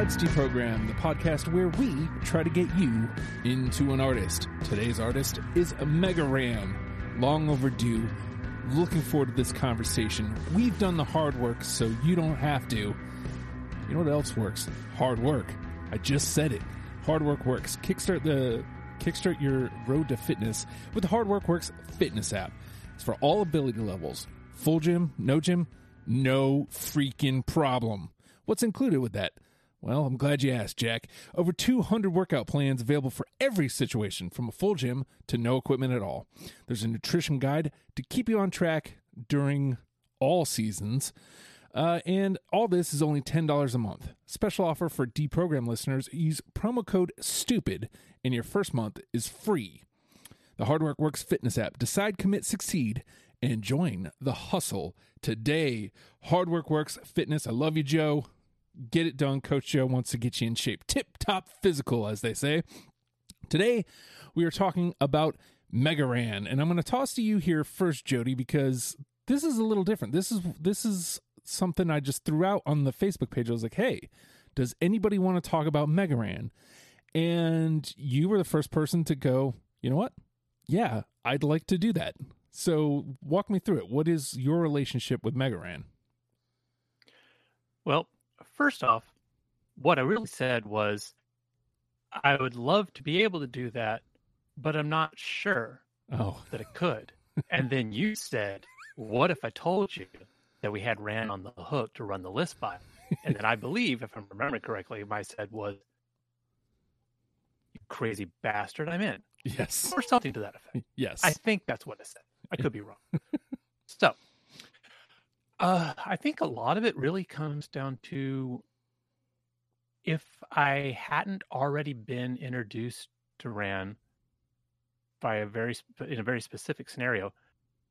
Odds Deprogram, the podcast where we try to get you into an artist. Today's artist is Mega Ran. Long overdue. Looking forward to this conversation. We've done the hard work, so you don't have to. You know what else works? Hard work. I just said it. Hard work works. Kickstart the kickstart your road to fitness with the Hard Work Works fitness app. It's for all ability levels. Full gym, no gym, no freaking problem. What's included with that? Well, I'm glad you asked, Jack. Over 200 workout plans available for every situation, from a full gym to no equipment at all. There's a nutrition guide to keep you on track during all seasons. Uh, and all this is only $10 a month. Special offer for deprogram listeners use promo code STUPID, and your first month is free. The Hard Work Works fitness app. Decide, commit, succeed, and join the hustle today. Hard Work Works Fitness. I love you, Joe. Get it done. Coach Joe wants to get you in shape. Tip top physical, as they say. Today, we are talking about Mega Ran, and I'm going to toss to you here first, Jody, because this is a little different. This is this is something I just threw out on the Facebook page. I was like, "Hey, does anybody want to talk about Mega Ran?" And you were the first person to go. You know what? Yeah, I'd like to do that. So walk me through it. What is your relationship with Mega Ran? Well, first off, what I really said was I would love to be able to do that, but I'm not sure Oh, that I could. and then you said, What if I told you that we had Ran on the hook to run the list by? And then I believe, if I'm remembering correctly, my said was, You crazy bastard, I'm in. yes. Or something to that effect. Yes. I think that's what I said. I could be wrong. so, uh, I think a lot of it really comes down to if I hadn't already been introduced to Ran by a very in a very specific scenario,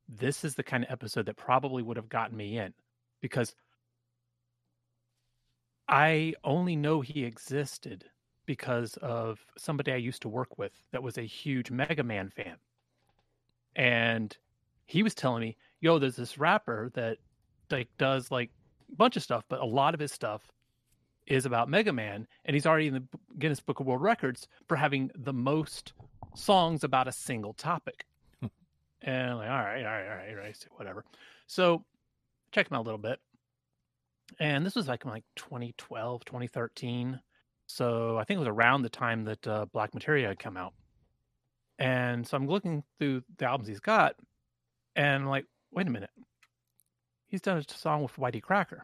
this is the kind of episode that probably would have gotten me in because I only know he existed because of somebody I used to work with that was a huge Mega Man fan. And he was telling me, yo, there's this rapper that like does like a bunch of stuff, but a lot of his stuff is about Mega Man, and he's already in the Guinness Book of World Records for having the most songs about a single topic. and I'm like, all right, all right, all right, all right, whatever. So check him out a little bit. And this was like in like 2012, 2013. So I think it was around the time that uh, Black Materia had come out. And so I'm looking through the albums he's got, and I'm like, wait a minute. He's done a song with YTCracker.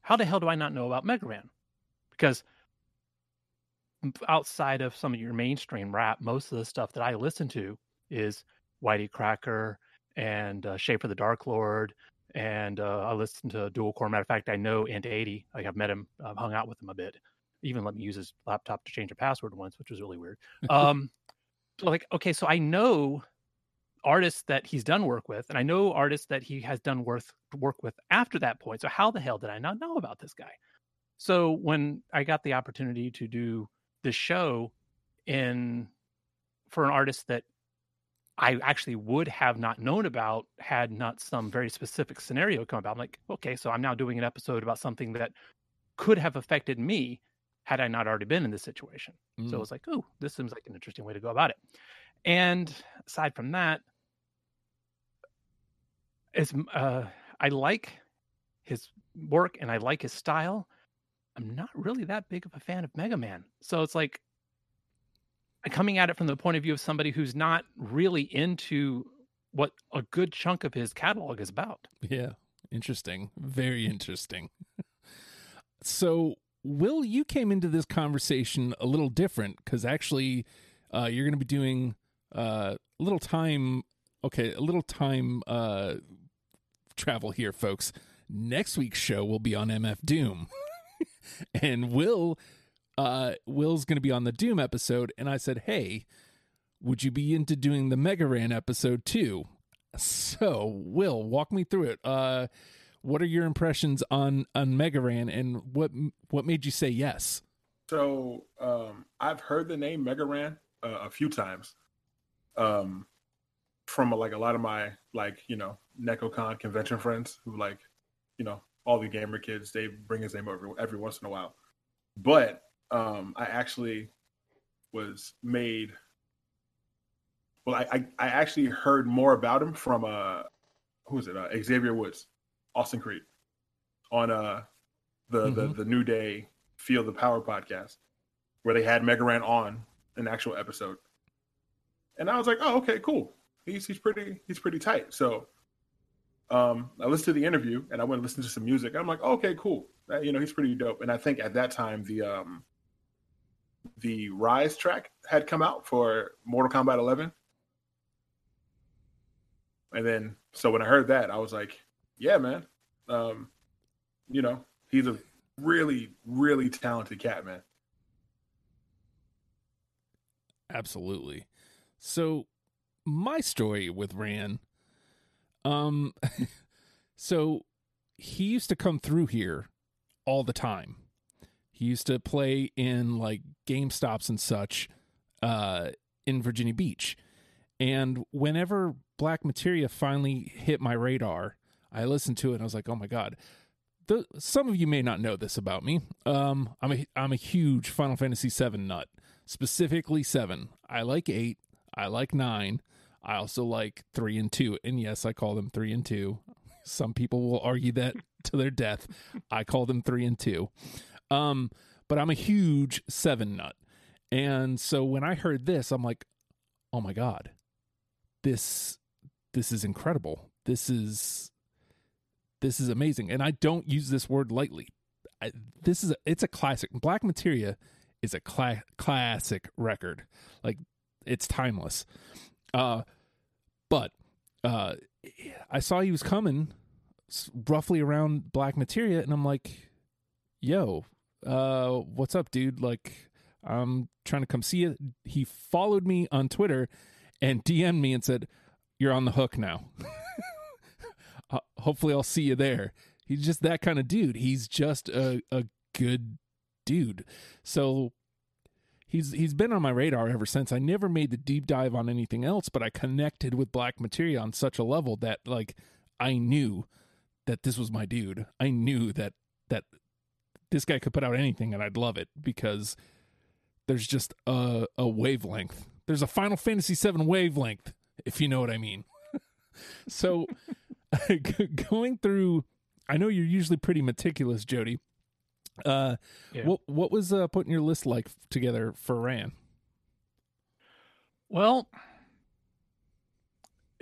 How the hell do I not know about Mega Ran? Because outside of some of your mainstream rap, most of the stuff that I listen to is YTCracker and uh, Schaffer the Darklord. And uh, I listen to Dual Core. Matter of fact, I know int eighty. Like I've met him, I've hung out with him a bit. Even let me use his laptop to change a password once, which was really weird. Um, so like, okay, so I know artists that he's done work with, and I know artists that he has done work work with after that point. So how the hell did I not know about this guy? So when I got the opportunity to do the show in for an artist that I actually would have not known about had not some very specific scenario come about. I'm like, okay, so I'm now doing an episode about something that could have affected me had I not already been in this situation. So Mm. it was like, oh, this seems like an interesting way to go about it. And aside from that, is uh, I like his work and I like his style. I'm not really that big of a fan of Mega Man. So it's like coming at it from the point of view of somebody who's not really into what a good chunk of his catalog is about. Yeah. Interesting. Very interesting. so, Will, you came into this conversation a little different because actually uh, you're going to be doing uh, a little time. Okay, a little time uh, travel here, folks. Next week's show will be on MF Doom. and Will uh Will's going to be on the Doom episode and I said, "Hey, would you be into doing the Mega Ran episode too?" So, Will, walk me through it. Uh what are your impressions on on Mega Ran and what what made you say yes? So um, I've heard the name Mega Ran uh, a few times um, from like a lot of my like you know NekoCon convention friends who like you know all the gamer kids. They bring his name over every once in a while. but um, I actually was made. Well, I, I, I actually heard more about him from uh, who is it? Uh, Xavier Woods, Austin Creed, on uh, the mm-hmm. the the New Day Feel the Power podcast, where they had Mega Ran on an actual episode, and I was like, oh, okay, cool. He's he's pretty he's pretty tight. So, um, I listened to the interview and I went and listened to some music. I'm like, okay, cool. Uh, you know, he's pretty dope. And I think at that time the um the Rise track had come out for Mortal Kombat 11. And then, so when I heard that, I was like, yeah, man. Um, you know, he's a really, really talented cat, man. Absolutely. So, my story with Ran, um, so he used to come through here all the time. He used to play in like Game Stops and such uh, in Virginia Beach. And whenever Black Materia finally hit my radar, I listened to it and I was like, oh my God. The, some of you may not know this about me. Um, I'm a I'm a huge Final Fantasy VII nut, specifically seven. I like eight. I like nine. I also like three and two. And yes, I call them three and two. Some people will argue that to their death. I call them three and two. Um, but I'm a huge seven nut. And so when I heard this, I'm like, oh my God, this this is incredible. This is this is amazing. And I don't use this word lightly. I, this is a, it's a classic. Black Materia is a cla- classic record. Like it's timeless. Uh but uh I saw he was coming roughly around Black Materia and I'm like, yo, uh, what's up, dude? Like, I'm trying to come see you. He followed me on Twitter and DM'd me and said, You're on the hook now. uh, hopefully, I'll see you there. He's just that kind of dude. He's just a, a good dude. So he's he's been on my radar ever since. I never made the deep dive on anything else, but I connected with Black Materia on such a level that like I knew that this was my dude. I knew that that this guy could put out anything and I'd love it because there's just a, a wavelength. There's a Final Fantasy VII wavelength, if you know what I mean. so going through, I know you're usually pretty meticulous, Jody. Uh, yeah. what what was uh, putting your list like together for Ran? Well,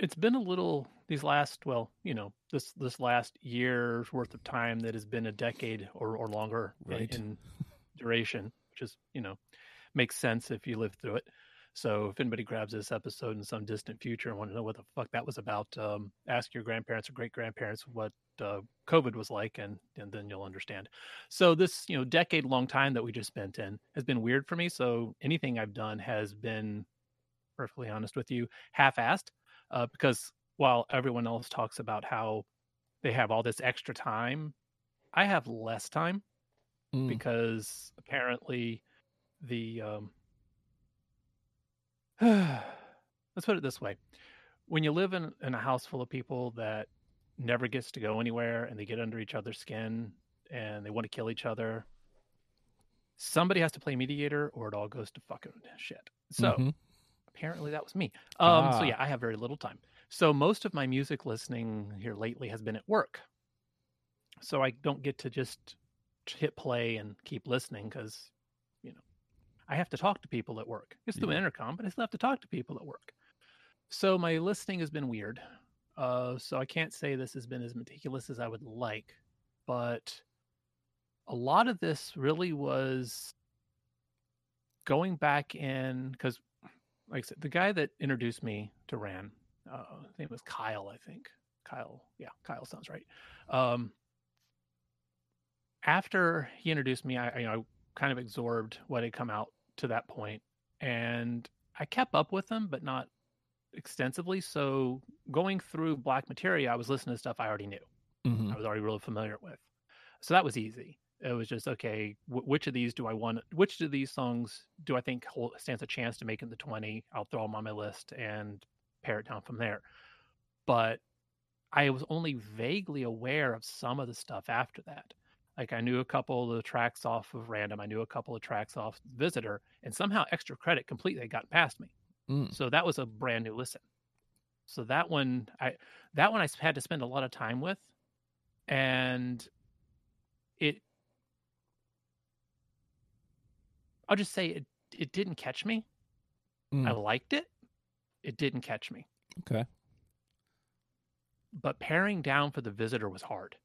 it's been a little these last well you know this this last year's worth of time that has been a decade or, or longer right. in, in duration which is you know makes sense if you live through it so if anybody grabs this episode in some distant future and want to know what the fuck that was about um, ask your grandparents or great grandparents what uh, covid was like and and then you'll understand so this you know decade long time that we just spent in has been weird for me so anything i've done has been perfectly honest with you half-assed uh, because while everyone else talks about how they have all this extra time, I have less time mm. because apparently the um, let's put it this way when you live in, in a house full of people that never gets to go anywhere and they get under each other's skin and they want to kill each other somebody has to play mediator or it all goes to fucking shit so mm-hmm. apparently that was me um, ah. so yeah i have very little time so most of my music listening here lately has been at work. So I don't get to just hit play and keep listening because, I have to talk to people at work. It's through yeah. intercom, but I still have to talk to people at work. So my listening has been weird. Uh, so I can't say this has been as meticulous as I would like, but a lot of this really was going back in because, like I said, the guy that introduced me to Ran uh, his name was Kyle, I think. Kyle, yeah, Kyle sounds right. Um, after he introduced me, I, you know, I kind of absorbed what had come out to that point, and I kept up with them, but not extensively. So going through Black Materia, I was listening to stuff I already knew. Mm-hmm. I was already really familiar with, so that was easy. It was just okay. W- which of these do I want? Which of these songs do I think hold, stands a chance to make in the twenty? I'll throw them on my list and pare it down from there. But I was only vaguely aware of some of the stuff after that. Like I knew a couple of the tracks off of Random, I knew a couple of tracks off Visitor, and somehow Extra Credit completely got past me. Mm. So that was a brand new listen. So that one, I that one I had to spend a lot of time with, and it. I'll just say it. It didn't catch me. Mm. I liked it. It didn't catch me. Okay. But paring down for the visitor was hard.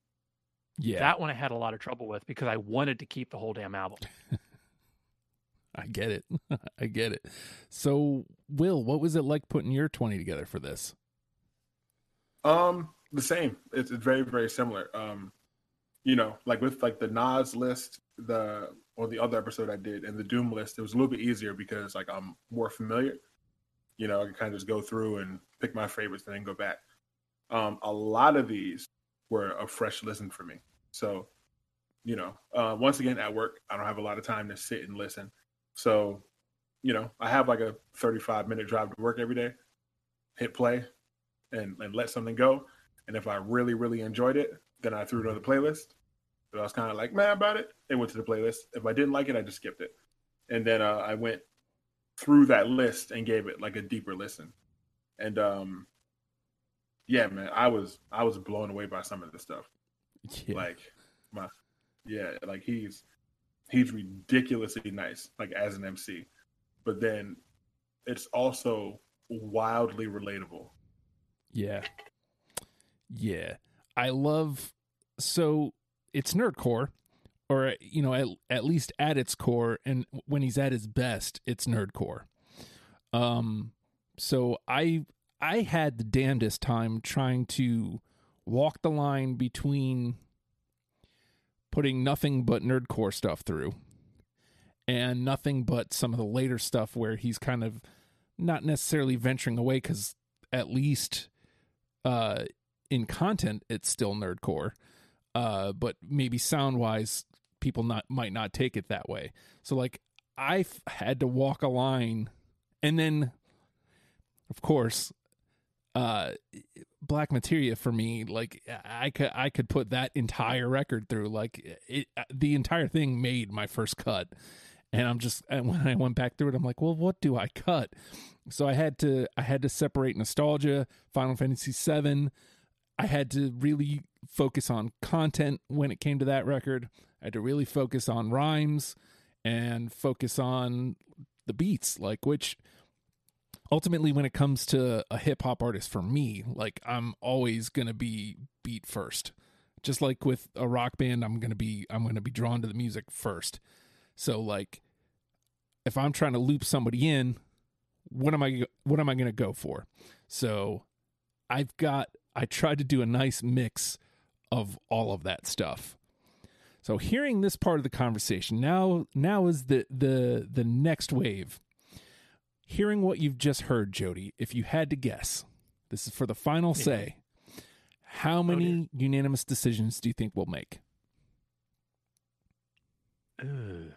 Yeah, That one I had a lot of trouble with because I wanted to keep the whole damn album. I get it. I get it. So, Will, what was it like putting your 20 together for this? Um, the same. It's, it's very very similar. Um, you know, like with like the Nas list, the or the other episode I did, and the Doom list, it was a little bit easier because like I'm more familiar. You know, I can kind of just go through and pick my favorites and then go back. Um, a lot of these were a fresh listen for me. So, you know, uh, once again at work, I don't have a lot of time to sit and listen. So, you know, I have like a 35 minute drive to work every day. Hit play, and, and let something go. And if I really, really enjoyed it, then I threw it on the playlist. But I was kind of like mad about it. It went to the playlist. If I didn't like it, I just skipped it. And then uh, I went through that list and gave it like a deeper listen. And um, yeah, man, I was I was blown away by some of the stuff. Yeah. Like my yeah, like he's he's ridiculously nice, like as an MC. But then it's also wildly relatable. Yeah. Yeah. I love so it's nerdcore or you know at, at least at its core and when he's at his best it's nerdcore. Um so I I had the damnedest time trying to walk the line between putting nothing but nerdcore stuff through and nothing but some of the later stuff where he's kind of not necessarily venturing away cuz at least uh in content it's still nerdcore uh but maybe sound wise people not might not take it that way. So like i had to walk a line and then of course uh black materia for me like i could i could put that entire record through like it the entire thing made my first cut. And i'm just and when i went back through it i'm like well what do i cut? So i had to i had to separate nostalgia final fantasy 7 i had to really focus on content when it came to that record. I had to really focus on rhymes and focus on the beats like which ultimately when it comes to a hip hop artist for me like i'm always going to be beat first. Just like with a rock band i'm going to be i'm going to be drawn to the music first. So like if i'm trying to loop somebody in what am i what am i going to go for? So i've got i tried to do a nice mix of all of that stuff. So hearing this part of the conversation now now is the the the next wave hearing what you've just heard jody if you had to guess this is for the final Yeah. say how dear. many unanimous decisions do you think we'll make Ugh.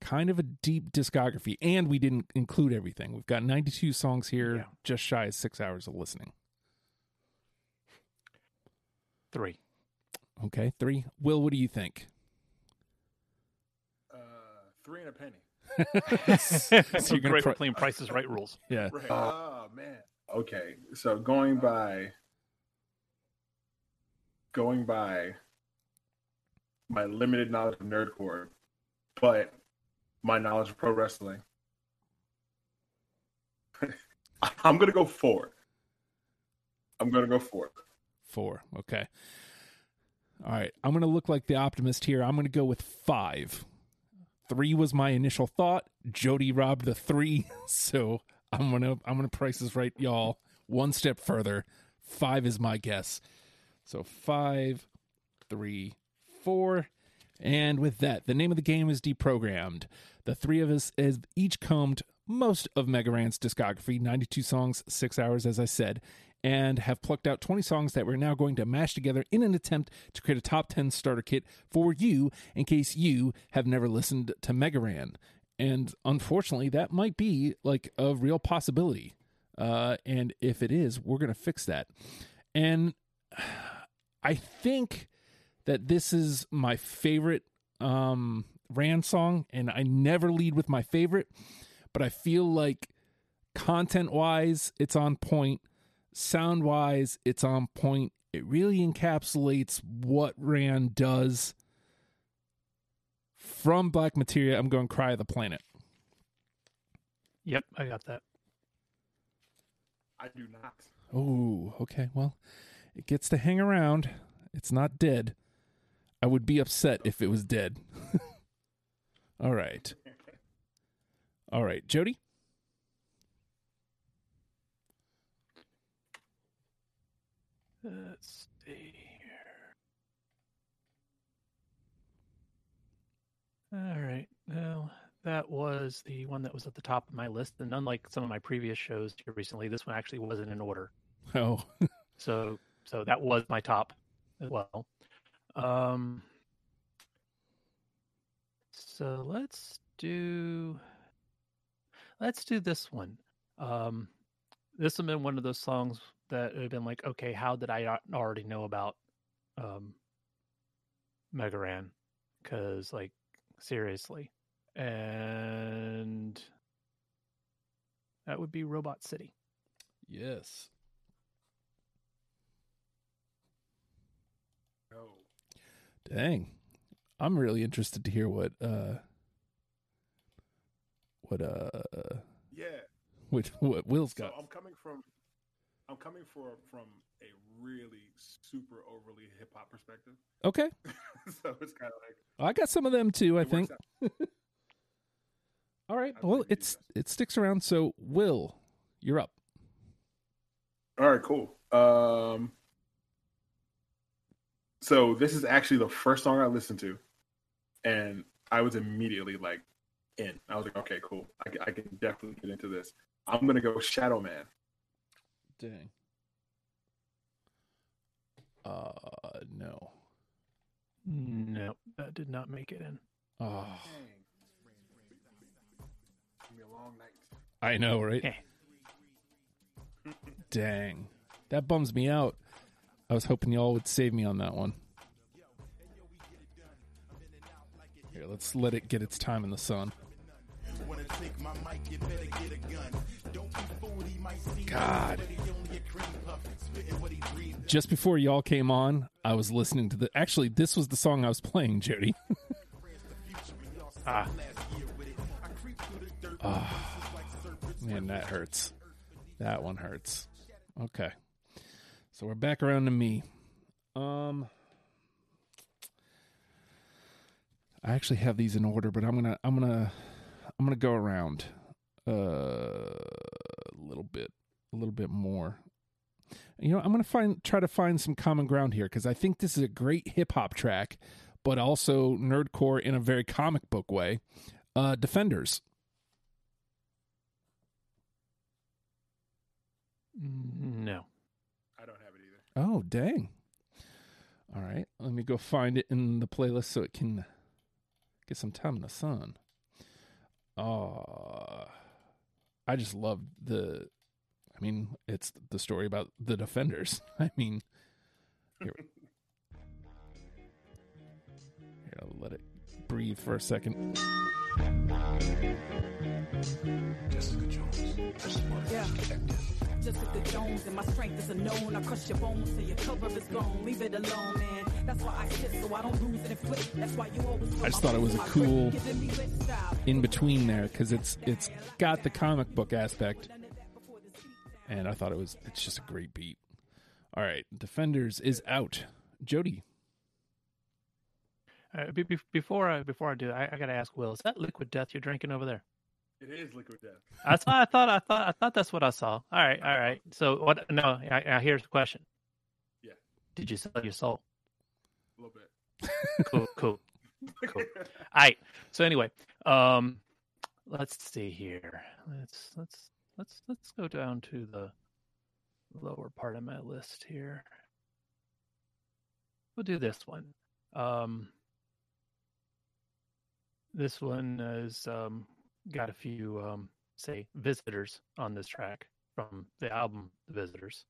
kind of a deep discography and we didn't include everything we've got 92 songs here Yeah. just shy of six hours of listening Three. okay three will what do you think Uh, three and a penny. So you're gonna Great for playing Prices Right rules. yeah Right. oh ah, man. Okay, so going by going by my limited knowledge of nerdcore, but my knowledge of pro wrestling, I'm gonna go four. I'm gonna go four. Four. Okay. All right. I'm going to look like the optimist here. I'm going to go with five. Three was my initial thought. Jody robbed the three, so I'm gonna I'm gonna price this right, y'all. One step further. Five is my guess. So five, three, four, and with that, the name of the game is deprogrammed. The three of us have each combed most of Mega Ran's discography, 92 songs, six hours, as I said, and have plucked out 20 songs that we're now going to mash together in an attempt to create a top 10 starter kit for you in case you have never listened to Mega Ran. And unfortunately, that might be like a real possibility. Uh, and if it is, we're going to fix that. And I think that this is my favorite um, Ran song, and I never lead with my favorite, but I feel like content wise, it's on point. Sound wise, it's on point. It really encapsulates what Ran does. From Black Materia, I'm going Cry of the Planet. Yep, I got that. I do not. Oh, okay. Well, it gets to hang around. It's not dead. I would be upset if it was dead. All right. All right, Jody. Let's see here. All right. Well, that was the one that was at the top of my list, and unlike some of my previous shows here recently, this one actually wasn't in order. Oh, So, so that was my top as well. Um. So let's do. Let's do this one. Um, this has been one of those songs that would have been like, okay, how did I already know about um, Mega Ran? Because, like, seriously. And that would be Robot City. yes. No. Dang. I'm really interested to hear what uh what uh Yeah. which what Will's got. I'm coming from I'm coming for from a really super overly hip hop perspective. Okay. so it's kind of like I got some of them too, I think. All right. I Well, it's it sticks around so Will, you're up. All right, cool. Um, so this is actually the first song I listened to, and I was immediately like in. I was like, okay, cool. I, I can definitely get into this. I'm gonna go Shadow Man. Dang. Uh no. No, that did not make it in. Oh, It's gonna be a long night. I know, right? Dang. That bums me out. I was hoping y'all would save me on that one. Here, let's let it get its time in the sun. God. Just before y'all came on, I was listening to the. Actually, this was the song I was playing, Jody. Ah, Man, that hurts. That one hurts. Okay. So we're back around to me. Um I actually have these in order, but I'm to I'm to I'm going to go around uh, a little bit a little bit more. You know, I'm going to find try to find some common ground here cuz I think this is a great hip hop track, but also nerdcore in a very comic book way. Uh Defenders. no. I don't have it either. Oh, dang. All right. Let me go find it in the playlist so it can get some time in the sun. Oh, I just love the. I mean, it's the story about the defenders. I mean, here, here I'll let it breathe for a second. Yeah. Jessica Jones and my strength is unknown. I crush your bones till your cover is gone. Leave it alone, man. That's why I sit so I don't lose it and flip. That's why you always. I just thought it was a cool in between there because it's it's got the comic book aspect, and I thought it was it's just a great beat. All right, Defenders is out. Jody, Uh, be, be, before I before I do, I, I got to ask Will: Is that Liquid Death you're drinking over there? It is Liquid Death. That's what I thought. I thought. I thought that's what I saw. All right. All right. So what? No. I, here's the question. Yeah. Did you sell your soul? A little bit. Cool. Cool. Cool. All right. So anyway, um, let's see here. Let's let's let's let's go down to the lower part of my list here. We'll do this one. Um, this one is um, got a few, um, say, visitors on this track from the album The Visitors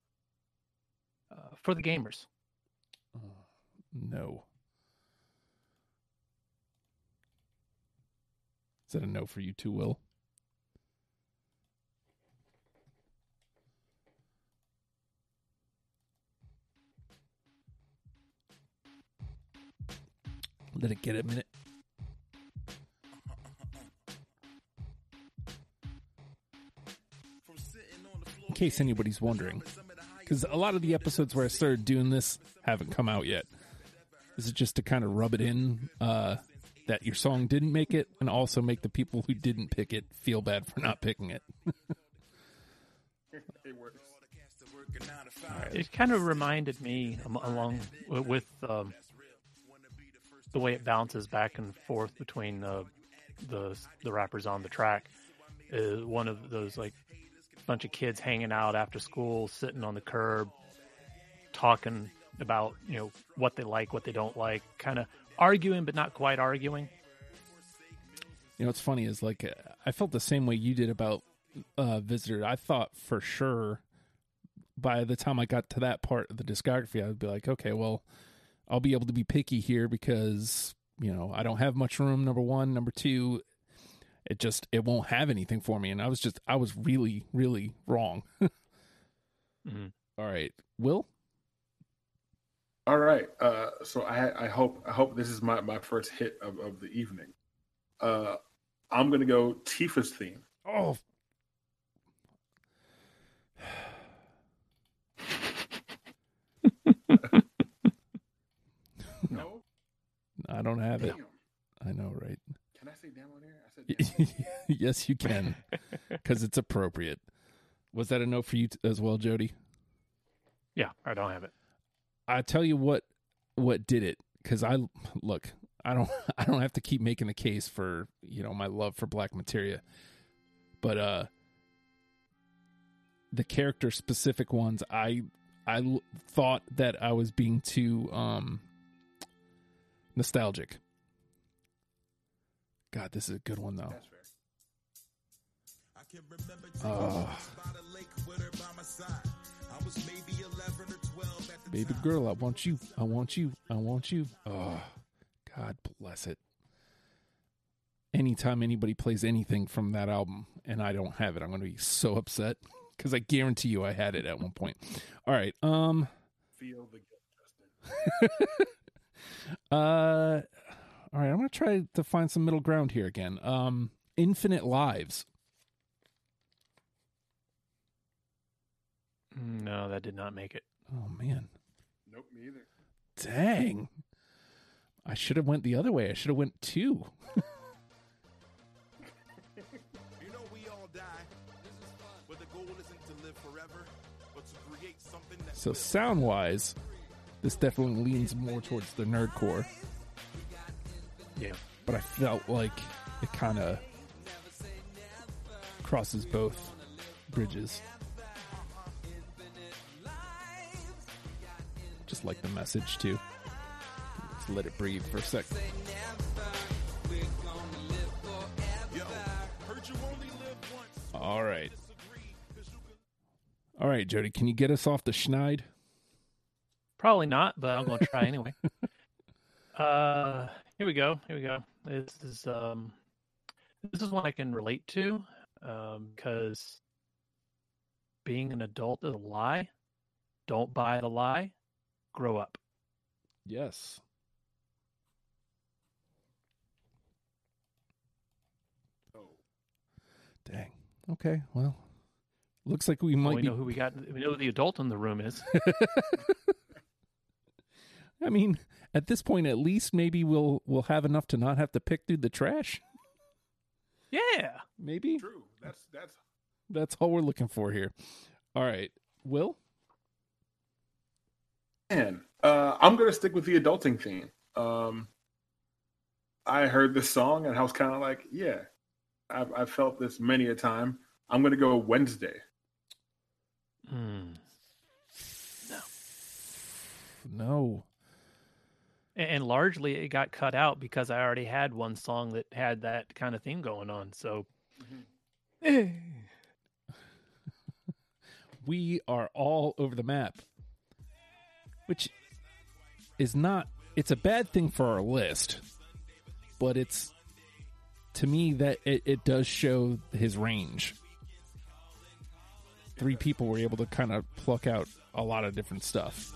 uh, for the gamers. Uh, no. Is that a no for you too, Will? Let it get a minute. Case anybody's wondering, because a lot of the episodes where I started doing this haven't come out yet. Is it just to kind of rub it in uh, that your song didn't make it, and also make the people who didn't pick it feel bad for not picking it? It works. It kind of reminded me, along with um, the way it bounces back and forth between the the the rappers on the track. Uh, one of those like bunch of kids hanging out after school, sitting on the curb, talking about you know what they like, what they don't like, kind of arguing but not quite arguing. You know, what's funny is like I felt the same way you did about uh, Visitor. I thought for sure by the time I got to that part of the discography, I would be like, okay, well, I'll be able to be picky here because you know I don't have much room. Number one, number two, it just it won't have anything for me, and I was just I was really really wrong. Mhm. All right, Will. All right. Uh, so I, I hope I hope this is my, my first hit of, of the evening. Uh, I'm gonna go Tifa's theme. Oh, No. I don't have it. I know, right? Can I say damn on here? I said damn. yes, you can, because it's appropriate. Was that a note for you t- as well, Jody? Yeah, I don't have it. I tell you what, what did it? Because I look, I don't, I don't have to keep making the case for you know my love for Black Materia, but uh, the character specific ones, I, I l- thought that I was being too um nostalgic. God, this is a good one though. That's fair. Oh, baby girl, I want you. I want you. I want you. Oh, God bless it. Anytime anybody plays anything from that album and I don't have it, I'm going to be so upset because I guarantee you I had it at one point. All right. Um. Feel the guilt, Justin. Uh. All right. I'm going to try to find some middle ground here again. Um. Infinite Lives. No, that did not make it. Oh man. Nope, me either. Dang. I should have went the other way. I should have went two. You know we all die, but the goal isn't to live forever, but to create something that So sound wise, this definitely leans more towards the nerdcore. Yeah. But I felt like it kind of crosses both bridges. Just like the message too. Let's let it breathe for a sec. Yo, heard you only live once. All right. Disagree, 'cause you can All right, Jody, can you get us off the schneid? Probably not, but I'm going to try anyway. uh, here we go. Here we go. This is um, this is one I can relate to, um, because being an adult is a lie. Don't buy the lie. Grow up. Yes. Oh, Dang. Okay. Well, looks like we Well, might we be know who we got. We know who the adult in the room is. I mean, at this point, at least maybe we'll we'll have enough to not have to pick through the trash. yeah. Maybe true. That's that's that's all we're looking for here. All right, Will. man. Uh, I'm gonna stick with the adulting theme. Um, I heard this song and I was kind of like, yeah, I've, I've felt this many a time. I'm gonna go Wednesday. Hmm. No. And, and largely, it got cut out because I already had one song that had that kind of theme going on. So. Mm-hmm. we are all over the map, which is not. It's a bad thing for our list, but it's to me that it, it does show his range. Three people were able to kind of pluck out a lot of different stuff.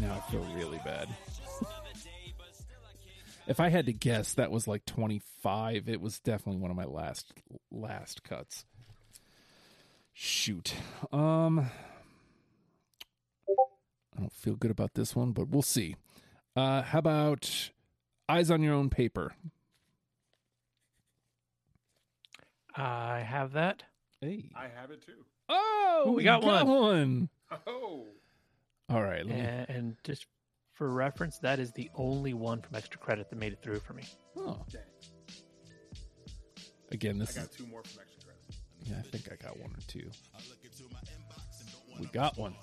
Now I feel really bad. if I had to guess, that was like 25. It was definitely one of my last last cuts. Shoot. Um I don't feel good about this one, but we'll see. Uh how about Eyes on Your Own Paper? I have that. Hey. I have it too. Oh, Ooh, we got one. Oh, All right. Let me, And, and just for reference, that is the only one from extra credit that made it through for me. oh, dang. again, I this is two more from extra credit. Yeah, I think I got one or two. We got one.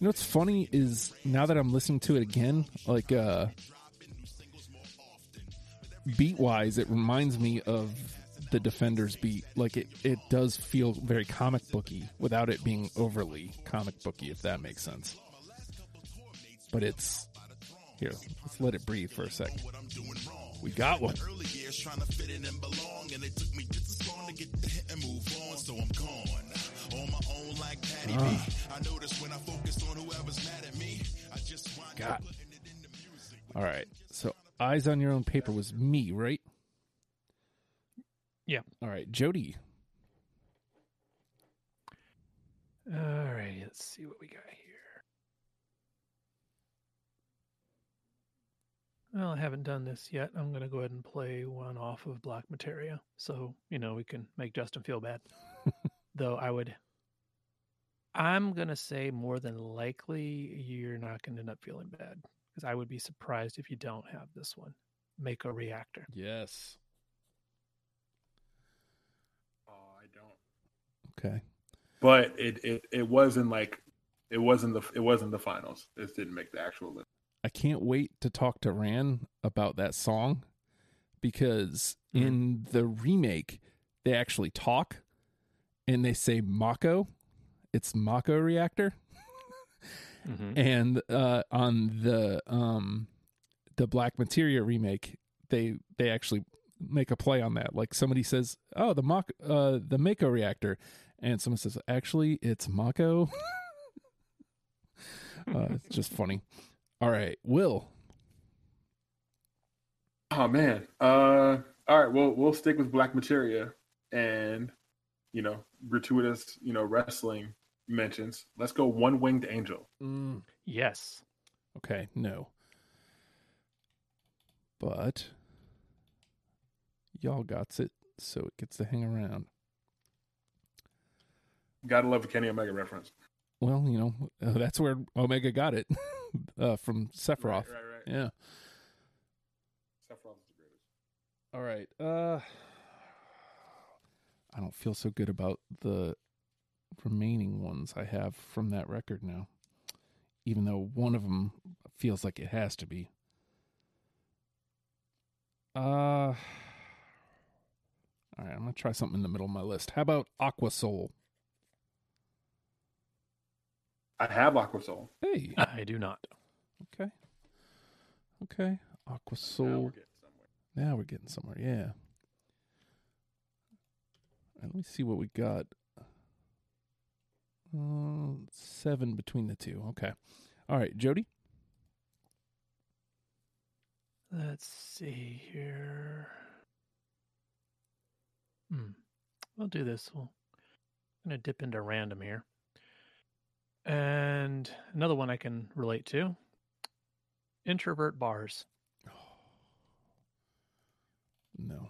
You know what's funny is now that I'm listening to it again, like uh beat wise, it reminds me of the Defenders beat. Like it, it does feel very comic booky without it being overly comic booky, if that makes sense. But it's here, let's let it breathe for a second. We got one. Early years trying to fit in and belong, and it took me just as long to get the hit and move on. So I'm gone on my own like Patty B. Ah. I notice when I focus on whoever's mad at me, I just wind Got. up putting it in the music. All right. So eyes on your own paper was me, right? Yeah. All right, Jody. All right, let's see what we got here. Well, I haven't done this yet. I'm going to go ahead and play one off of Black Materia. So, you know, we can make Justin feel bad. Though I would, I'm going to say more than likely you're not going to end up feeling bad because I would be surprised if you don't have this one. Mako Reactor. Yes. Oh, I don't. Okay. But it, it it wasn't like it wasn't the it wasn't the finals. This didn't make the actual list. I can't wait to talk to Ran about that song because in the remake they actually talk and they say Mako. It's Mako reactor. Mhm. and uh, on the um the Black Materia remake, they they actually make a play on that. Like somebody says, "Oh, the Mach uh the Mako reactor," and someone says, "Actually, it's Mako." uh, it's just funny. All right, Will. Oh man. Uh all right, well we'll stick with Black Materia and you know, gratuitous, you know, wrestling mentions. Let's go one winged angel. Mm. Yes. Okay, no. But y'all got it, so it gets to hang around. Gotta love the Kenny Omega reference. Well, you know, uh, that's where Omega got it uh, from Sephiroth. Right, right, right. Yeah. Sephiroth is the greatest. All right. Uh I don't feel so good about the remaining ones I have from that record now. Even though one of them feels like it has to be. Uh All right, I'm going to try something in the middle of my list. How about Aqua Soul? I have Aqua Soul. Hey. I do not. Okay. Okay. Aqua Now we're getting somewhere. Now we're getting somewhere. Yeah. All right, let me see what we got. Uh, seven between the two. Okay. All right, Jody. Let's see here. Hmm. We'll do this. We'll, I'm going to dip into random here. And another one I can relate to introvert bars. No.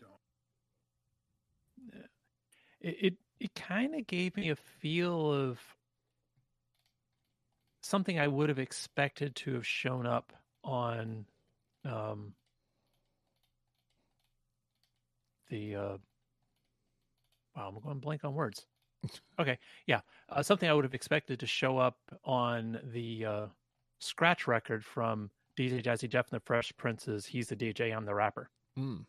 Don't. It, it, it kind of gave me a feel of something I would have expected to have shown up on um, the uh, wow, I'm going blank on words. Okay, yeah, uh, something I would have expected to show up on the uh, scratch record from DJ Jazzy Jeff and the Fresh Princes. He's the DJ, I'm the rapper. Mm.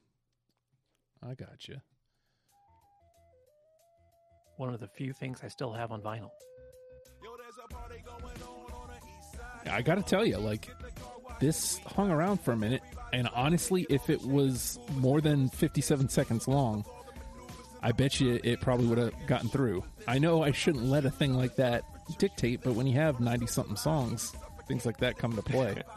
I got you. One of the few things I still have on vinyl. I got to tell you, like this hung around for a minute, and honestly, if it was more than 57 seconds long, I bet you it probably would have gotten through. I know I shouldn't let a thing like that dictate, but when you have 90 something songs, things like that come to play.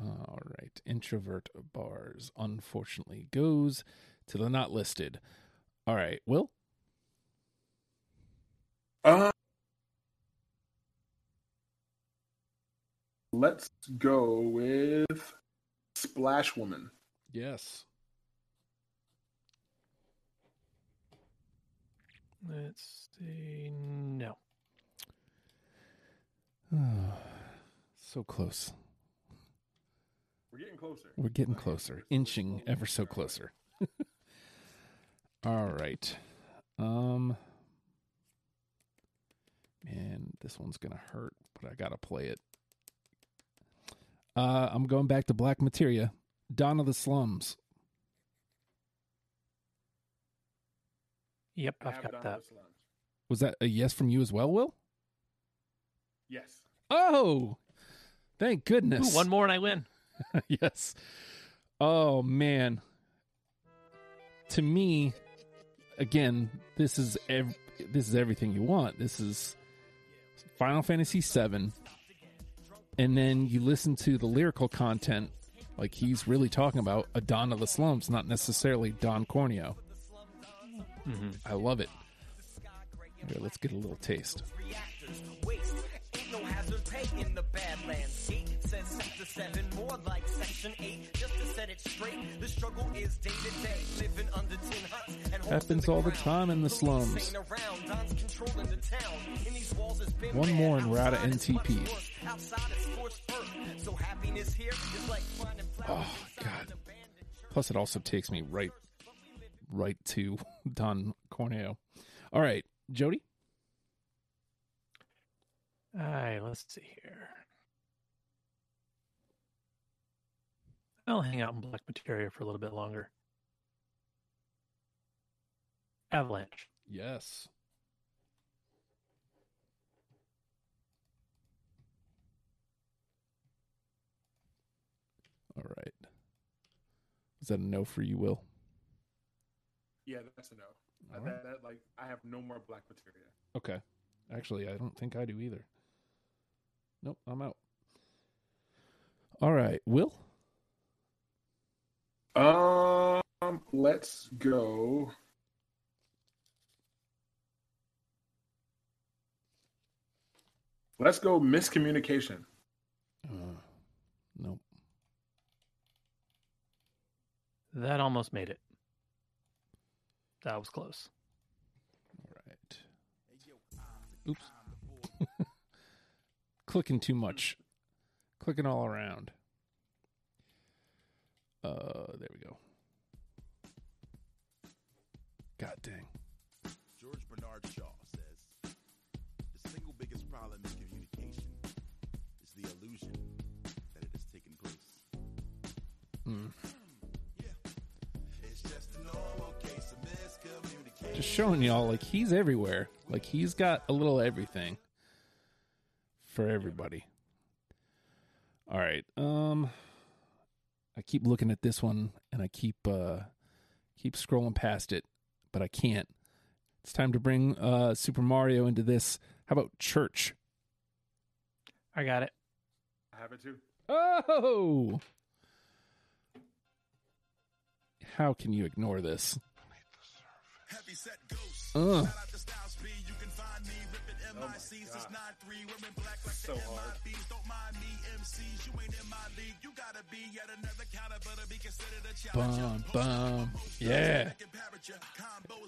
All right. Introvert bars, unfortunately, goes to the not listed. All right. Will? Uh, let's go with Splash Woman. Yes. Let's see. No. so close. We're getting closer. We're getting closer, inching ever so closer. All right. Um man, this one's going to hurt, but I got to play it. Uh I'm going back to Black Materia, Dawn of the Slums. Yep, I I've got that. of the Slums. Was that a yes from you as well, Will? Yes. Oh. Thank goodness. Ooh, one more and I win. yes. Oh man. To me, again, this is ev- this is everything you want. This is Final Fantasy VII, and then you listen to the lyrical content, like he's really talking about a Don of the slums, not necessarily Don Corneo. Mhm. I love it. Here, let's get a little taste. reactors waste. Ain't no hazard pay in the Badlands. Gate says sector seven, more like section eight. Just to set it straight, the struggle is day to day. Living under tin huts and holes in Happens all the time in the slums. around, Don's controlling the town. In these walls it's been One more and we're out of Outside it's much NTP. Outside it's scorched earth. So happiness here is like finding flowers Oh, God. an abandoned church. Plus, it also takes me right, right to Don Corneo. All right, Jody. All right, let's see here. I'll hang out in Black Materia for a little bit longer. Avalanche. Yes. All right. Is that a no for you, Will? Yeah, that's a no. All That, that, like, I have no more Black Materia. Okay. Actually, I don't think I do either. Nope, I'm out. All right, Will. Um, let's go. Let's go miscommunication. Uh, nope. That almost made it. That was close. All right. Oops. Clicking too much. Clicking all around. Uh, there we go. God dang. George Bernard Shaw says the single biggest problem in communication is the illusion that it has taken place. Hmm. Just showing y'all, like, he's everywhere. Like, he's got a little everything for everybody. All right. Um, I keep looking at this one and I keep, uh, keep scrolling past it, but I can't. It's time to bring, uh, Super Mario into this. How about Church? I got it. I have it too. Oh! How can you ignore this? Heavy set ghost. Uh. Shout out to You can find me ripping MIC since 9-3. Women black like So the hard. MIBs. Don't mind me, MCs. You ain't in my league. You gotta be yet another caliber to be considered a challenger. Bum, bum. Yeah. Here,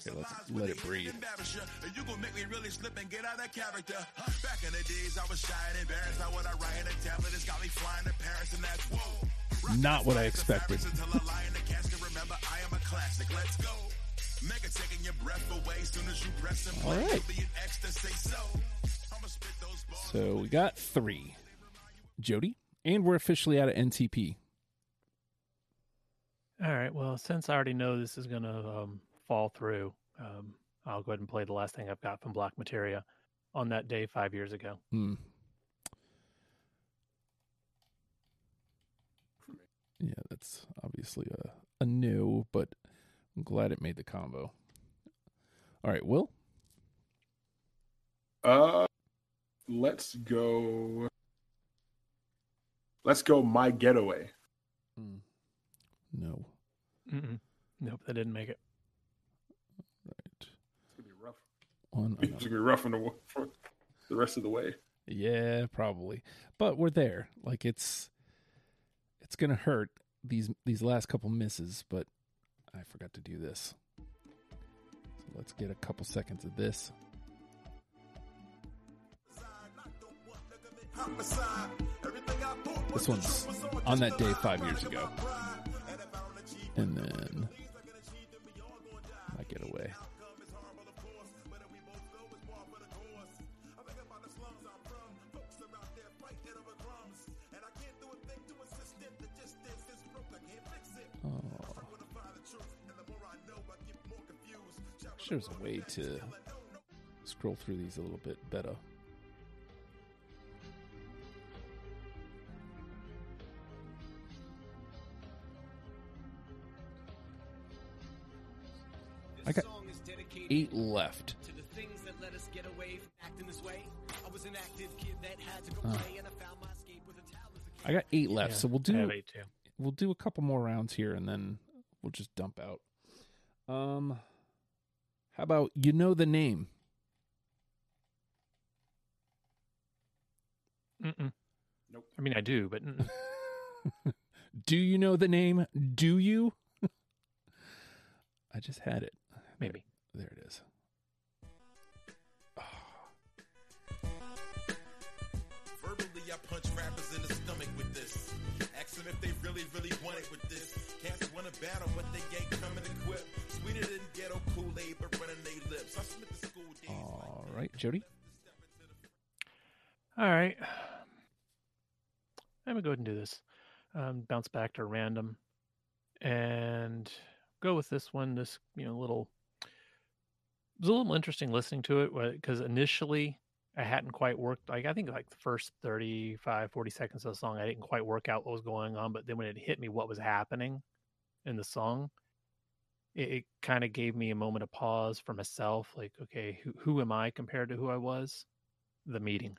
Here, let's let it breathe. And you gon' make me really slip and get out of character. Back in the days, I was shy and embarrassed. How would I write a tablet? It's got me flying to Paris, and that's whoa. Not what I expected. Until I lie in the casket, remember I am a classic. Let's go. Mega taking your breath away. Soon as you press and play, All right. be an ecstasy. So I'ma spit those bars. So we got three. Jody, and we're officially out of NTP. All right. Well, since I already know this is going to um, fall through, um, I'll go ahead and play the last thing I've got from Black Materia on that day five years ago. Hmm. Yeah, that's obviously a, a no, but I'm glad it made the combo. All right, Will? Uh, let's go. Let's go. My getaway. No. Mm-mm. Nope, that didn't make it. Right. It's gonna be rough. On It's gonna be rough on the for the rest of the way. Yeah, probably. But we're there. Like it's it's gonna hurt these these last couple misses, but I forgot to do this. So let's get a couple seconds of this. This one's on that day five years ago. And then there's a way to scroll through these a little bit better. I got eight left. To the things that let us get away from acting this way. I was an active kid that had to go Uh. play, and I found my escape with a towel as a kid. I got eight left, Yeah, so we'll do eight too. we'll do a couple more rounds here and then we'll just dump out. Um how about you know the name? Mm-mm. Nope. I mean, I do, but. Do you know the name? Do you? I just had it. maybe. There it is. Ask them if they really, really want it with this. Cats want a battle, but they ain't coming equipped. Sweeter than ghetto Kool-Aid, but running they lips. I spent the school days All right, Jody. All right. I'm gonna go ahead and do this. Um, bounce back to random, and go with this one. This you know little. It was a little interesting listening to it because initially I hadn't quite worked. Like I think like the first 35, 40 seconds of the song, I didn't quite work out what was going on. But then when it hit me, what was happening in the song, it, it kind of gave me a moment of pause for myself. Like, okay, who who am I compared to who I was? The meeting.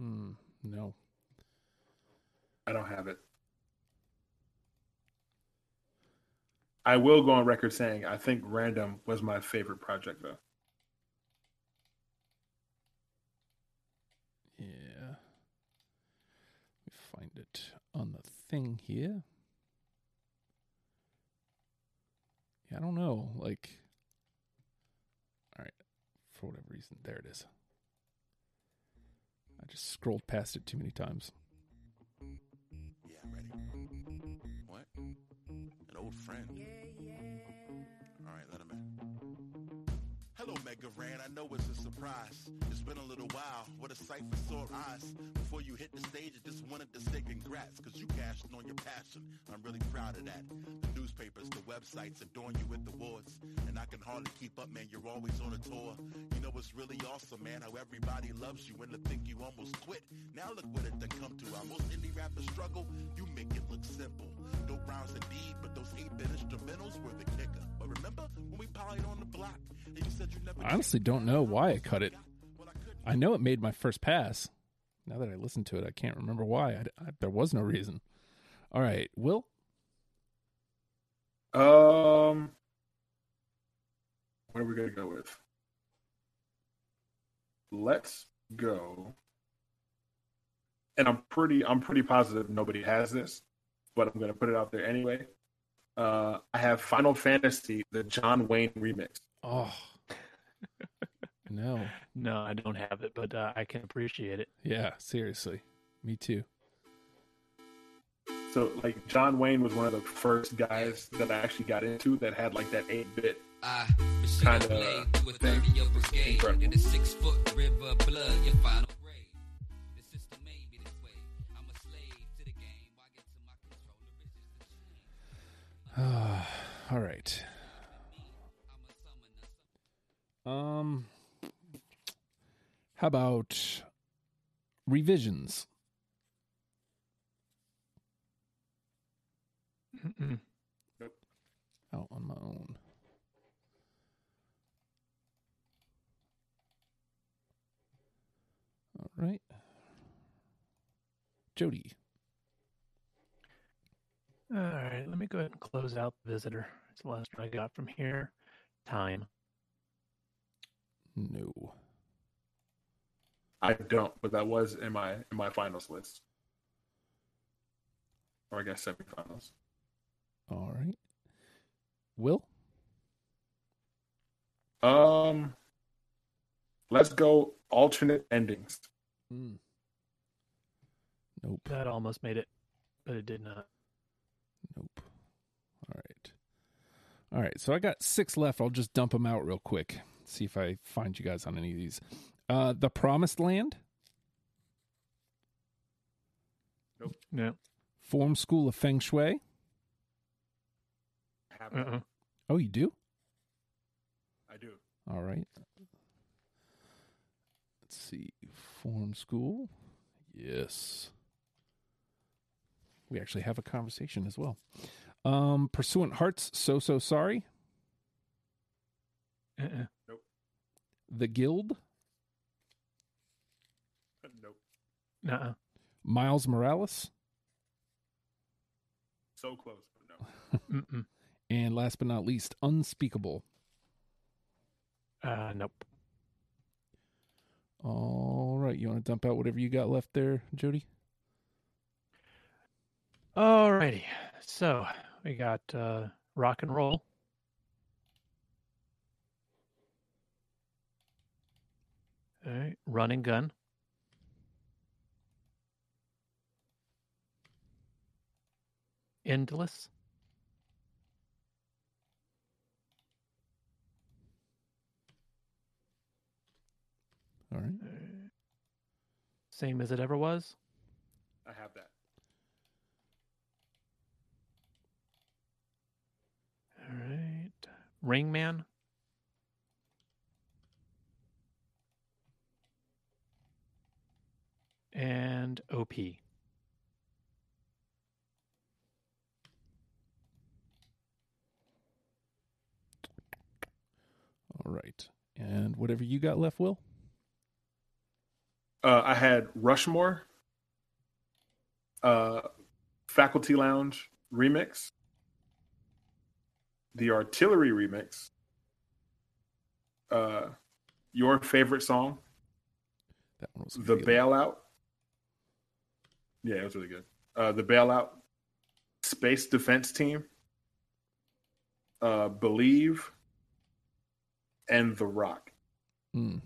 Mm, no. I don't have it. I will go on record saying I think Random was my favorite project though. Yeah. Let me find it on the thing here. Yeah, I don't know. Like, all right, for whatever reason, there it is. I just scrolled past it too many times. Yeah, ready. What? An old friend. All I know it's a surprise. It's been a little while. What a sight for sore eyes. Before you hit the stage, I just wanted to say congrats, cause you cashed on your passion. I'm really proud of that. The newspapers, the websites adorn you with awards. And I can hardly keep up, man. You're always on a tour. You know it's really awesome, man, how everybody loves you and to think you almost quit. Now look what it done come to. How most indie rappers struggle, you make it look simple. Dope rhymes indeed, but those 8-bit instrumentals were the kicker. But remember when we piled on the block and you said you never honestly don't know why I cut it. I know it made my first pass. Now that I listen to it, I can't remember why. I, I- there was no reason. All right, Will. Um, what are we gonna go with? Let's go. And I'm pretty, I'm pretty positive nobody has this, but I'm gonna put it out there anyway. Uh, I have Final Fantasy, the John Wayne remix. Oh, no. No, I don't have it, but uh, I can appreciate it. Yeah, seriously. Me too. So, like, John Wayne was one of the first guys that I actually got into that had like that eight bit. I Kinda blade through a thing. 30 of brigade Incredible. in a six foot river blood, your final grade. The system made me this way. I'm a slave to the game. Why get to my controller? It's just the chain. All right. Um, how about revisions? Mm-mm. Out on my own. All right. Jody. All right, let me go ahead and close out the visitor. It's the last one I got from here. Time. No. I don't, but that was in my in my finals list, or I guess semifinals. All right. Will? Um, let's go alternate endings. Mm. Nope. That almost made it, but it did not. Nope. All right. All right. So I got six left. I'll just dump them out real quick. See if I find you guys on any of these. Uh, the Promised Land, Nope. No. Form School of Feng Shui. Have that. Uh-uh. Oh, you do? I do. All right. Let's see. Form School. Yes. We actually have a conversation as well. Um, Pursuant Hearts, So So Sorry. Uh-uh. The Guild, Nope. Nuh-uh. Miles Morales, So close, but no. And last but not least, Unspeakable. Uh, nope. All right, you want to dump out whatever you got left there, Jody? Alrighty. So we got uh, rock and roll. All right. Run and gun. Endless. All right. Same as it ever was. I have that. All right. Ring Man. And OP. right. And whatever you got left, Will? Uh, I had Rushmore, uh, Faculty Lounge remix, the Artillery remix, uh, your favorite song, That one was the feeling. Bailout. Yeah, it was really good. Uh, the Bailout, Space Defense Team, uh, Believe, and The Rock. Hmm.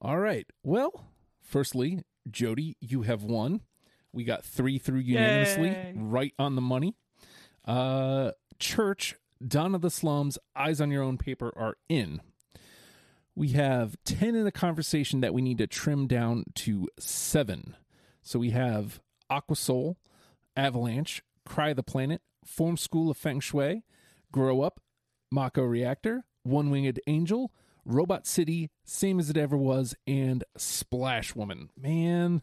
All right. Well, firstly, Jody, you have won. We got three through unanimously, Yay. right on the money. Uh, Church, Dawn of the Slums, Eyes on Your Own Paper are in. We have 10 in the conversation that we need to trim down to seven. So we have Aqua Soul, Avalanche, Cry the Planet, Form School of Feng Shui, Grow Up, Mako Reactor, One Winged Angel, Robot City, Same as It Ever Was, and Splash Woman. Man,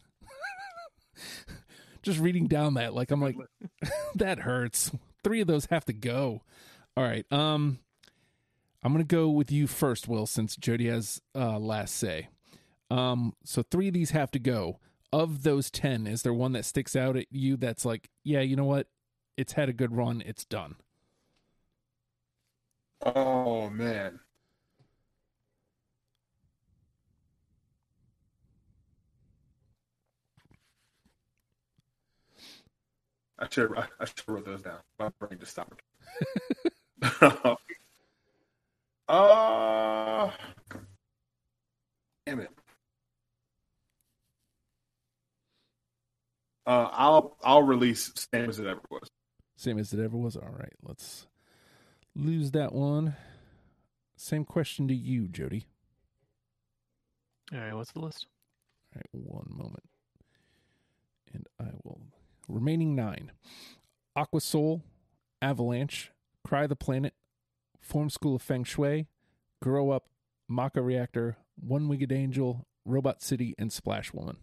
just reading down that, like, I'm like, that hurts. Three of those have to go. All right. Um, I'm gonna go with you first, Will, since Jody has uh, last say. Um, so three of these have to go. Of those ten, is there one that sticks out at you that's like, yeah, you know what? It's had a good run. It's done. Oh man. I should I, I should wrote those down. My brain just stopped. uh damn it. Uh, I'll I'll release same as it ever was. Same as it ever was. All right, let's lose that one. Same question to you, Jody. All right. What's the list? All right, one moment. And I will. Remaining nine Aqua Soul, Avalanche, Cry the Planet, Form School of Feng Shui, Grow Up, Mako Reactor, One Winged Angel, Robot City, and Splash Woman.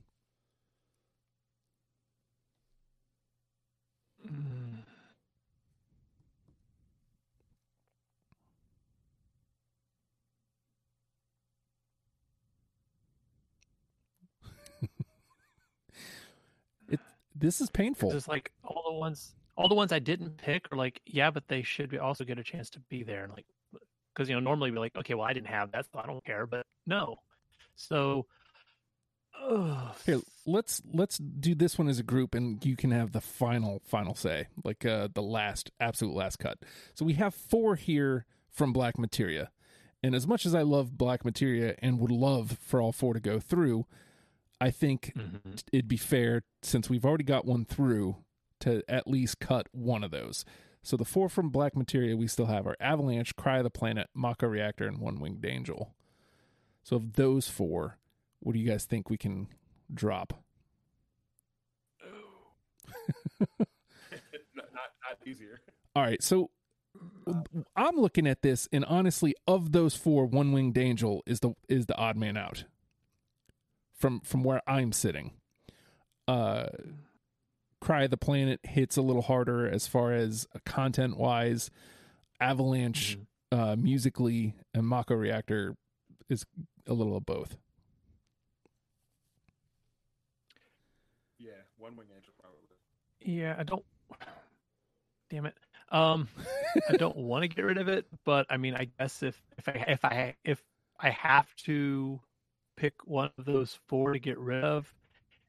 Mm. It this is painful. It's like all the ones, all the ones I didn't pick are like, yeah, but they should be also get a chance to be there, and like, because you know normally we're like, okay, well I didn't have that, so I don't care, but no. So, ugh. Here, let's let's do this one as a group, and you can have the final final say, like uh, the last absolute last cut. So we have four here from Black Materia, and as much as I love Black Materia and would love for all four to go through, I think Mhm. it'd be fair since we've already got one through to at least cut one of those. So the four from Black Materia we still have are Avalanche, Cry of the Planet, Mako Reactor, and One Winged Angel. So of those four, what do you guys think we can drop? not, not not easier. All right, so I'm looking at this, and honestly, of those four, One Winged Angel is the is the odd man out. From from where I'm sitting, uh, Cry of the Planet hits a little harder as far as content wise. Avalanche, uh, musically, and Mako Reactor is a little of both. Yeah, one wing angel probably. Yeah, I don't. Damn it. Um, I don't want to get rid of it, but I mean, I guess if if I if I if I have to pick one of those four to get rid of,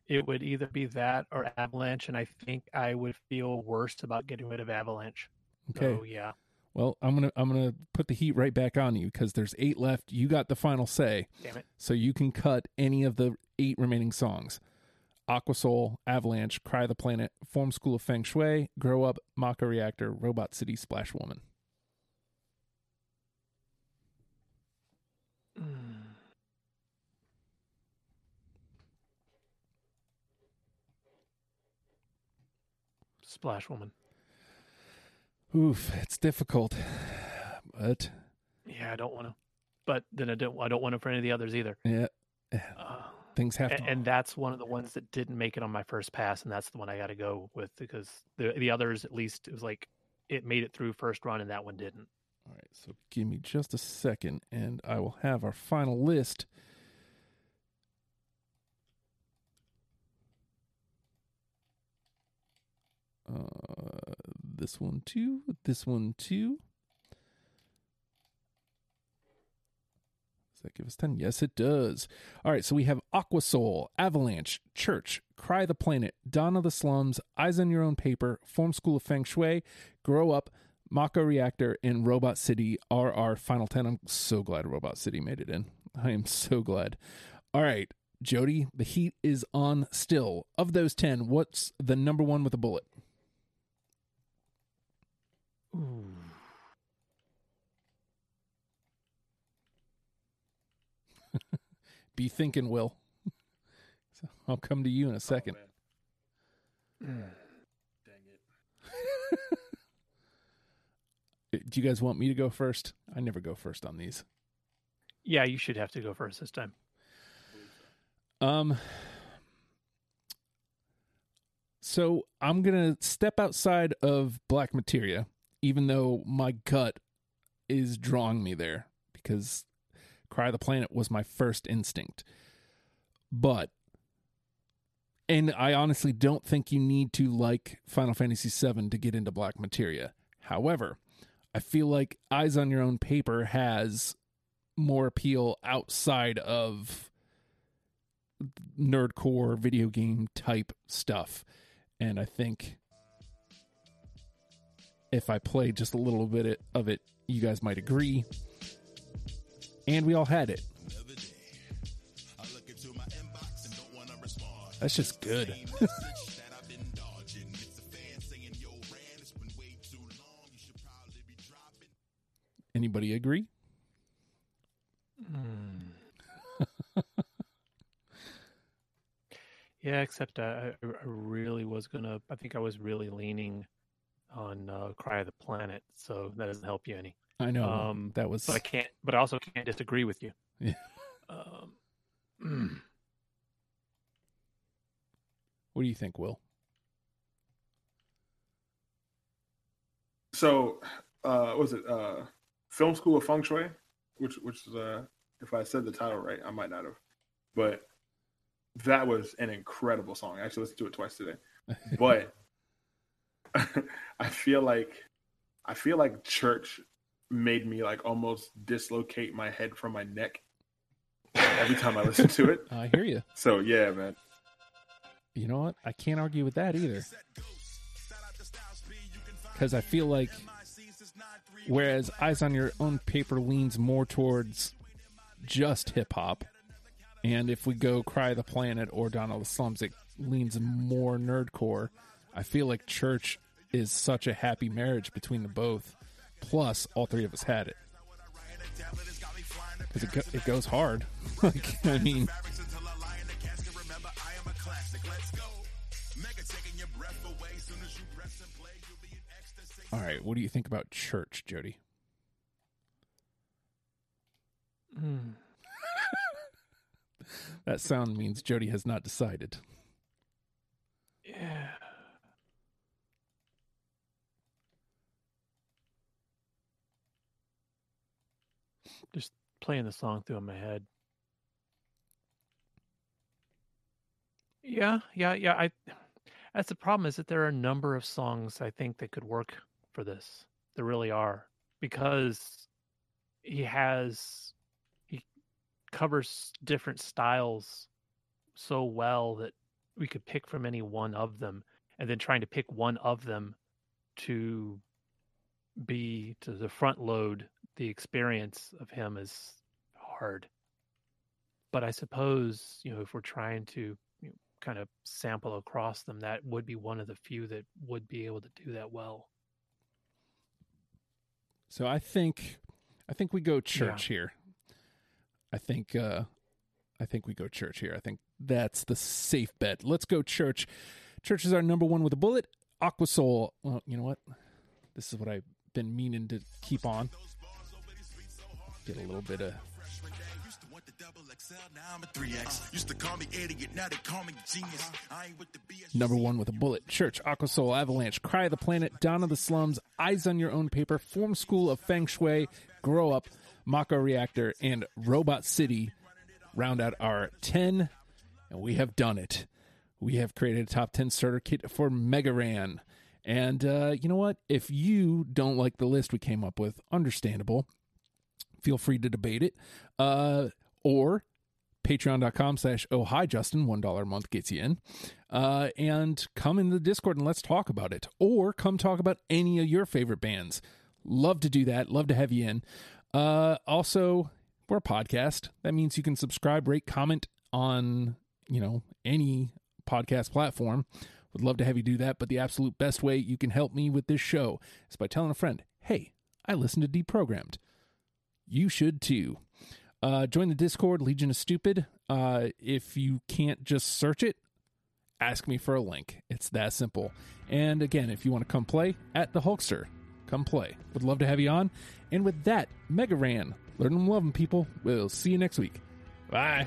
it would either be that or Avalanche, and I think I would feel worse about getting rid of Avalanche. Okay. So yeah. Well, I'm gonna I'm gonna put the heat right back on you because there's eight left. You got the final say. Damn it. So you can cut any of the eight remaining songs. Aquasoul, Avalanche, Cry of the Planet, Form School of Feng Shui, Grow Up, Mako Reactor, Robot City, Splash Woman. Splash Woman. Oof, it's difficult. But Yeah, I don't want to. But then I don't. I don't want it for any of the others either. yeah, Uh, things have and, to and that's one of the ones that didn't make it on my first pass, and that's the one I got to go with because the the others at least it was like it made it through first run, and that one didn't. All right, so give me just a second and I will have our final list. Uh, this one too, this one too. Does that give us 10? Yes, it does. All right, so we have Aquasoul, Avalanche, Church, Cry the Planet, Dawn of the Slums, Eyes on Your Own Paper, Form School of Feng Shui, Grow Up, Mako Reactor, and Robot City are our final 10. I'm so glad Robot City made it in. I am so glad. All right, Jody, the heat is on still. Of those 10, what's the number one with a bullet? Be thinking, Will. So I'll come to you in a second. Oh. Dang it. Do you guys want me to go first? I never go first on these. Yeah, you should have to go first this time. Um so I'm going to step outside of Black Materia even though my gut is drawing me there because Cry of the Planet was my first instinct. But and I honestly don't think you need to like Final Fantasy VII to get into Black Materia. However, I feel like Eyes on Your Own Paper has more appeal outside of nerdcore video game type stuff. And I think if I play just a little bit of it, you guys might agree. And we all had it. That's just good. Anybody agree? Yeah, except uh, I, I really was gonna. I think I was really leaning on uh, Cry of the Planet, so that doesn't help you any. I know Um, that was but I can't. But I also can't disagree with you. Yeah. Um, mm, What do you think, Will? So, uh, what was it uh, Film School of Feng Shui? Which, which is, uh, if I said the title right, I might not have. But that was an incredible song. I actually listened to it twice today. But I feel like, I feel like church made me like almost dislocate my head from my neck every time I listen to it. I hear you. So yeah, man. You know what? I can't argue with that either. Because I feel like, whereas Eyes on Your Own Paper leans more towards just hip hop, and if we go Cry the Planet or Dawn of the Slums, it leans more nerdcore. I feel like Church is such a happy marriage between the both. Plus, all three of us had it. Because it, go- it goes hard. like, I mean, all right, what do you think about Church, Jody? mm. That sound means Jody has not decided. Yeah. Just playing the song through in my head. Yeah, yeah, yeah. I that's the problem is that there are a number of songs I think that could work for this. There really are. Because he has he covers different styles so well that we could pick from any one of them and then trying to pick one of them to be to the front load the experience of him is hard but i suppose you know if we're trying to you know, kind of sample across them that would be one of the few that would be able to do that well So I think I think we go church here. I think uh I think we go church here. I think that's the safe bet. Let's go church. Church is our number one with a bullet. Aquasoul. Well, you know what? This is what I've been meaning to keep on. Get a little bit of Number one with a bullet. Church, Aqua Soul, Avalanche, Cry of the Planet, Dawn of the Slums, Eyes on Your Own Paper, Form School of Feng Shui, Grow Up, Mako Reactor, and Robot City round out our 10. And we have done it. We have created a top 10 starter kit for Mega Ran. And uh, you know what? If you don't like the list we came up with, understandable. Feel free to debate it. Uh, or patreon.com slash oh hi justin one dollar a month gets you in uh, and come in the discord and let's talk about it or come talk about any of your favorite bands. Love to do that. Love to have you in. Uh, also we're a podcast. That means you can subscribe rate comment on you know any podcast platform. Would love to have you do that but the absolute best way you can help me with this show is by telling a friend hey i listen to deprogrammed you should too uh, join the Discord, Legion of Stupid. Uh, if you can't just search it, ask me for a link. It's that simple. And again, if you want to come play at the Hulkster, come play. Would love to have you on. And with that, Mega Ran, learn them, love them, people. We'll see you next week. Bye.